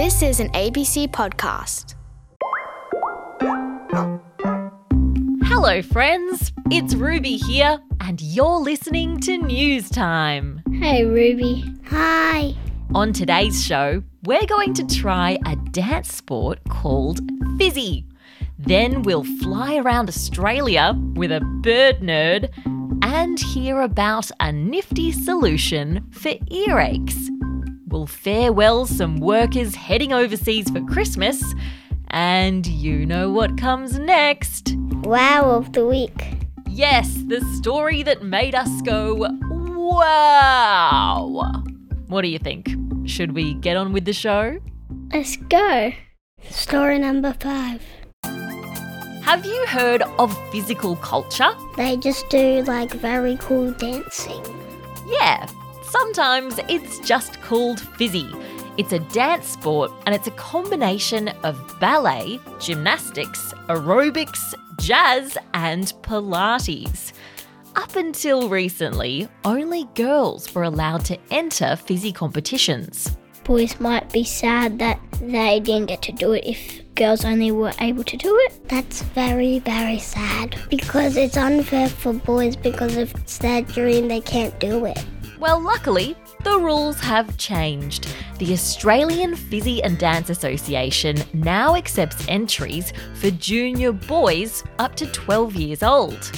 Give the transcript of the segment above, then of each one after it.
This is an ABC podcast. Hello, friends. It's Ruby here, and you're listening to News Time. Hey, Ruby. Hi. On today's show, we're going to try a dance sport called Fizzy. Then we'll fly around Australia with a bird nerd and hear about a nifty solution for earaches. We'll farewell some workers heading overseas for Christmas, and you know what comes next. Wow of the week. Yes, the story that made us go, wow. What do you think? Should we get on with the show? Let's go. Story number five. Have you heard of physical culture? They just do like very cool dancing. Yeah, sometimes it's just called fizzy. It's a dance sport and it's a combination of ballet, gymnastics, aerobics, jazz, and Pilates. Up until recently, only girls were allowed to enter fizzy competitions. Boys might be sad that they didn't get to do it if girls only were able to do it. That's very, very sad because it's unfair for boys because if it's their dream, they can't do it. Well, luckily, the rules have changed. The Australian Fizzy and Dance Association now accepts entries for junior boys up to 12 years old.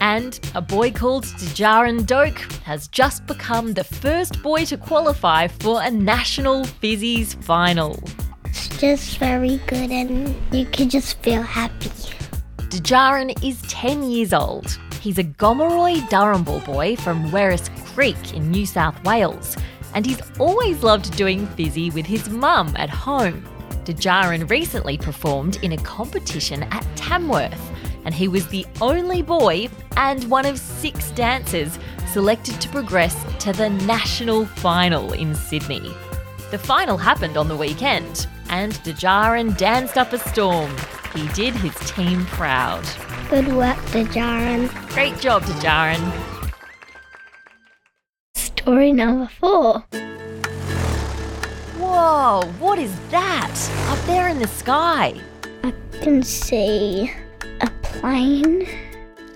And a boy called Dejarin Doak has just become the first boy to qualify for a national Fizzies final. It's just very good and you can just feel happy. Dejarin is 10 years old. He's a Gomeroi Durrumbul boy from Werris Creek in New South Wales, and he's always loved doing fizzy with his mum at home. Dejarin recently performed in a competition at Tamworth, and he was the only boy and one of six dancers selected to progress to the national final in Sydney. The final happened on the weekend, and Dejarin danced up a storm. He did his team proud. Good work, Dejarin. Great job, Dejarin. Story number four. Whoa, what is that? Up there in the sky. I can see a plane.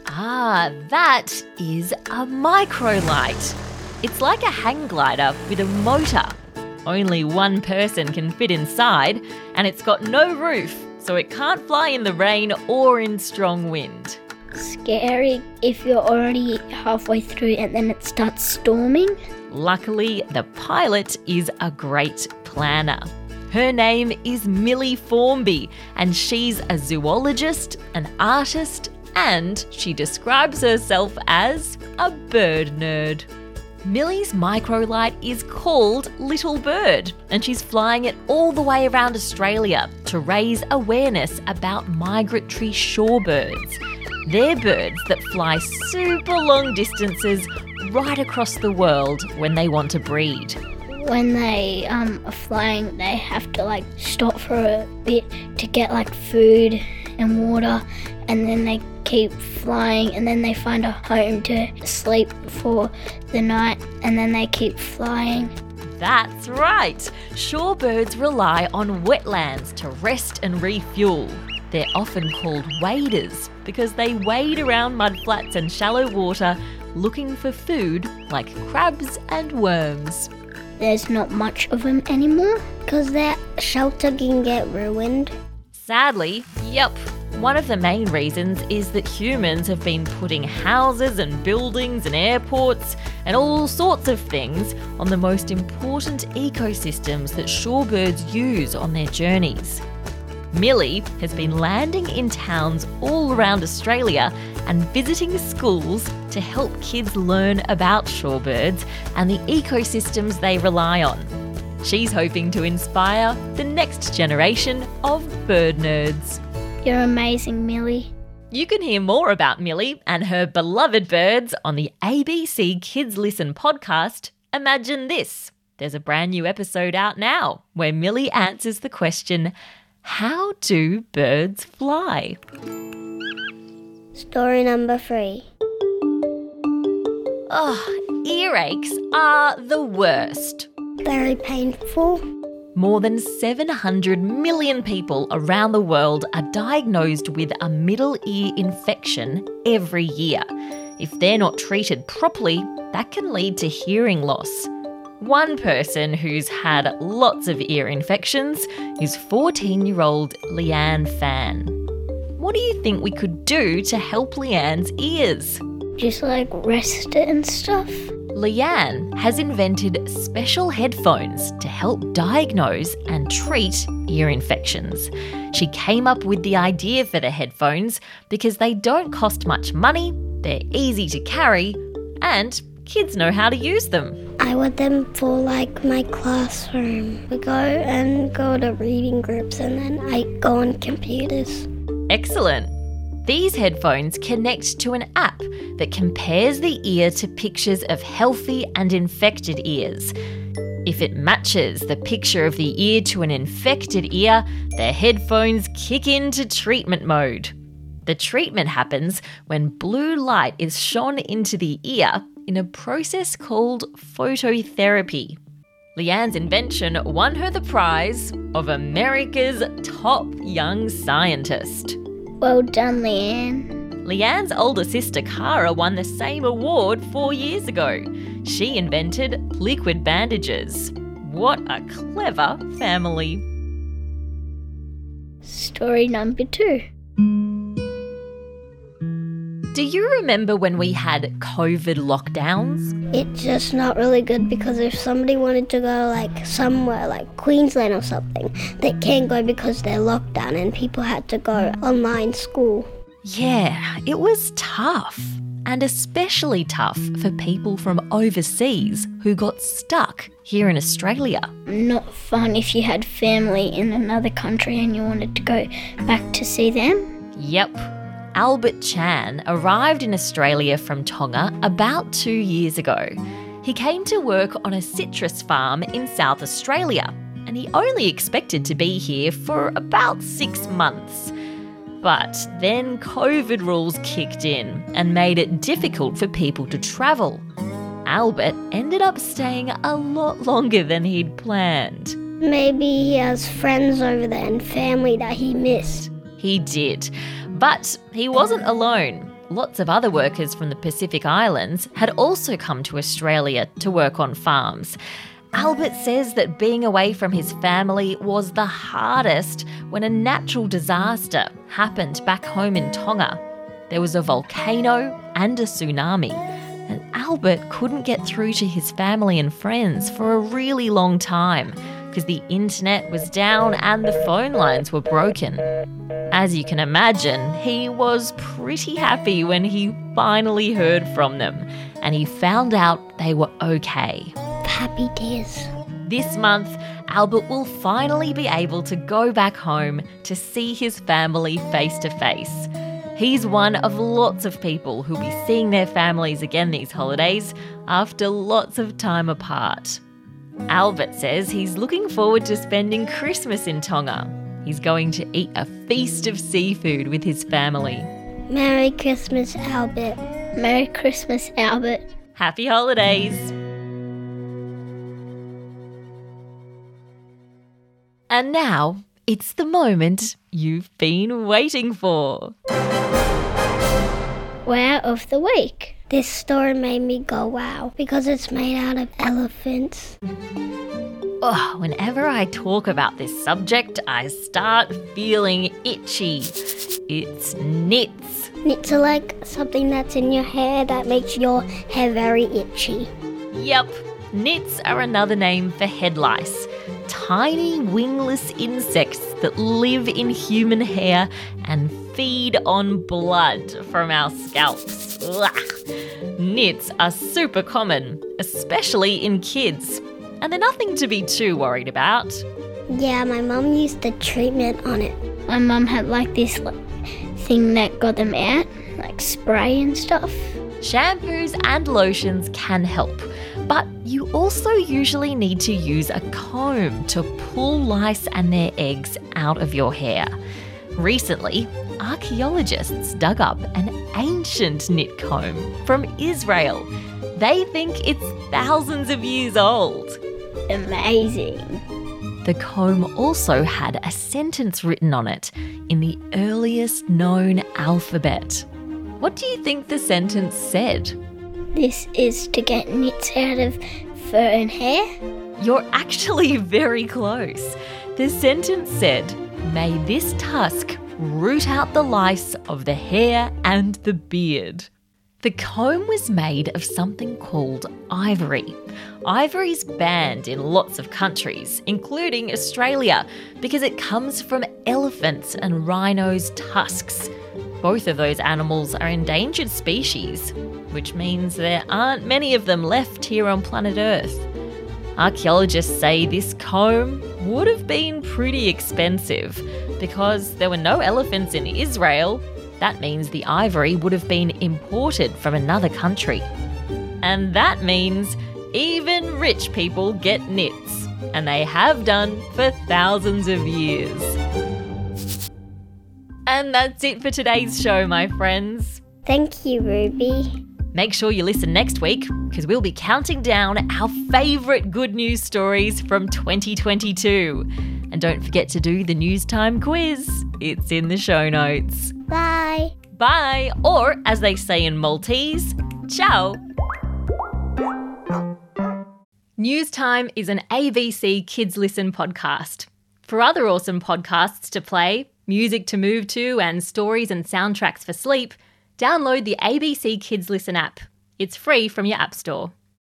Ah, that is a microlight. It's like a hang glider with a motor. Only one person can fit inside, and it's got no roof, so it can't fly in the rain or in strong wind. Scary if you're already halfway through and then it starts storming. Luckily, the pilot is a great planner. Her name is Millie Formby, and she's a zoologist, an artist, and she describes herself as a bird nerd. Millie's microlight is called Little Bird, and she's flying it all the way around Australia to raise awareness about migratory shorebirds. They're birds that fly super long distances right across the world when they want to breed. When they um, are flying, they have to like stop for a bit to get like food and water, and then they keep flying, and then they find a home to sleep for the night, and then they keep flying. That's right! Shorebirds rely on wetlands to rest and refuel. They're often called waders because they wade around mudflats and shallow water looking for food like crabs and worms. There's not much of them anymore. Because their shelter can get ruined. Sadly, yep, one of the main reasons is that humans have been putting houses and buildings and airports and all sorts of things on the most important ecosystems that shorebirds use on their journeys. Millie has been landing in towns all around Australia and visiting schools to help kids learn about shorebirds and the ecosystems they rely on. She's hoping to inspire the next generation of bird nerds. You're amazing, Millie. You can hear more about Millie and her beloved birds on the ABC Kids Listen podcast. Imagine this. There's a brand new episode out now where Millie answers the question How do birds fly? Story number three. Oh, earaches are the worst. Very painful. More than 700 million people around the world are diagnosed with a middle ear infection every year. If they're not treated properly, that can lead to hearing loss. One person who's had lots of ear infections is 14 year old Leanne Fan. What do you think we could do to help Leanne's ears? Just like rest it and stuff. Leanne has invented special headphones to help diagnose and treat ear infections. She came up with the idea for the headphones because they don't cost much money, they're easy to carry, and kids know how to use them. I want them for like my classroom. We go and go to reading groups and then I go on computers. Excellent. These headphones connect to an app that compares the ear to pictures of healthy and infected ears. If it matches the picture of the ear to an infected ear, the headphones kick into treatment mode. The treatment happens when blue light is shone into the ear in a process called phototherapy. Leanne's invention won her the prize of America's top young scientist. Well done, Leanne. Leanne's older sister Kara won the same award four years ago. She invented liquid bandages. What a clever family. Story number two. Do you remember when we had COVID lockdowns? It's just not really good because if somebody wanted to go like somewhere like Queensland or something, they can't go because they're locked down and people had to go online school. Yeah, it was tough. And especially tough for people from overseas who got stuck here in Australia. Not fun if you had family in another country and you wanted to go back to see them. Yep. Albert Chan arrived in Australia from Tonga about two years ago. He came to work on a citrus farm in South Australia, and he only expected to be here for about six months. But then COVID rules kicked in and made it difficult for people to travel. Albert ended up staying a lot longer than he'd planned. Maybe he has friends over there and family that he missed. He did. But he wasn't alone. Lots of other workers from the Pacific Islands had also come to Australia to work on farms. Albert says that being away from his family was the hardest when a natural disaster happened back home in Tonga. There was a volcano and a tsunami, and Albert couldn't get through to his family and friends for a really long time because the internet was down and the phone lines were broken. As you can imagine, he was pretty happy when he finally heard from them and he found out they were okay. Happy days. This month, Albert will finally be able to go back home to see his family face to face. He's one of lots of people who'll be seeing their families again these holidays after lots of time apart. Albert says he's looking forward to spending Christmas in Tonga. He's going to eat a feast of seafood with his family. Merry Christmas, Albert. Merry Christmas, Albert. Happy holidays! And now, it's the moment you've been waiting for. Wow of the week. This story made me go wow because it's made out of elephants. Oh, whenever I talk about this subject, I start feeling itchy. It's nits. Nits are like something that's in your hair that makes your hair very itchy. Yep, nits are another name for head lice. Tiny wingless insects that live in human hair and feed on blood from our scalps. Ugh. Nits are super common, especially in kids, and they're nothing to be too worried about. Yeah, my mum used the treatment on it. My mum had like this thing that got them out, like spray and stuff. Shampoos and lotions can help, but you also usually need to use a comb to pull lice and their eggs out of your hair. Recently, archaeologists dug up an ancient nit comb from Israel. They think it's thousands of years old. Amazing. The comb also had a sentence written on it in the earliest known alphabet. What do you think the sentence said? This is to get nits out of fur and hair. You're actually very close. The sentence said, May this tusk root out the lice of the hair and the beard. The comb was made of something called ivory. Ivory's banned in lots of countries, including Australia, because it comes from elephants and rhinos' tusks. Both of those animals are endangered species, which means there aren't many of them left here on planet Earth. Archaeologists say this comb would have been pretty expensive because there were no elephants in Israel that means the ivory would have been imported from another country. And that means even rich people get nits, and they have done for thousands of years. And that's it for today's show, my friends. Thank you, Ruby. Make sure you listen next week because we'll be counting down our favourite good news stories from 2022. And don't forget to do the news time quiz, it's in the show notes. Bye. Bye, or as they say in Maltese, ciao. News Time is an ABC Kids Listen podcast. For other awesome podcasts to play, music to move to, and stories and soundtracks for sleep, download the ABC Kids Listen app. It's free from your App Store.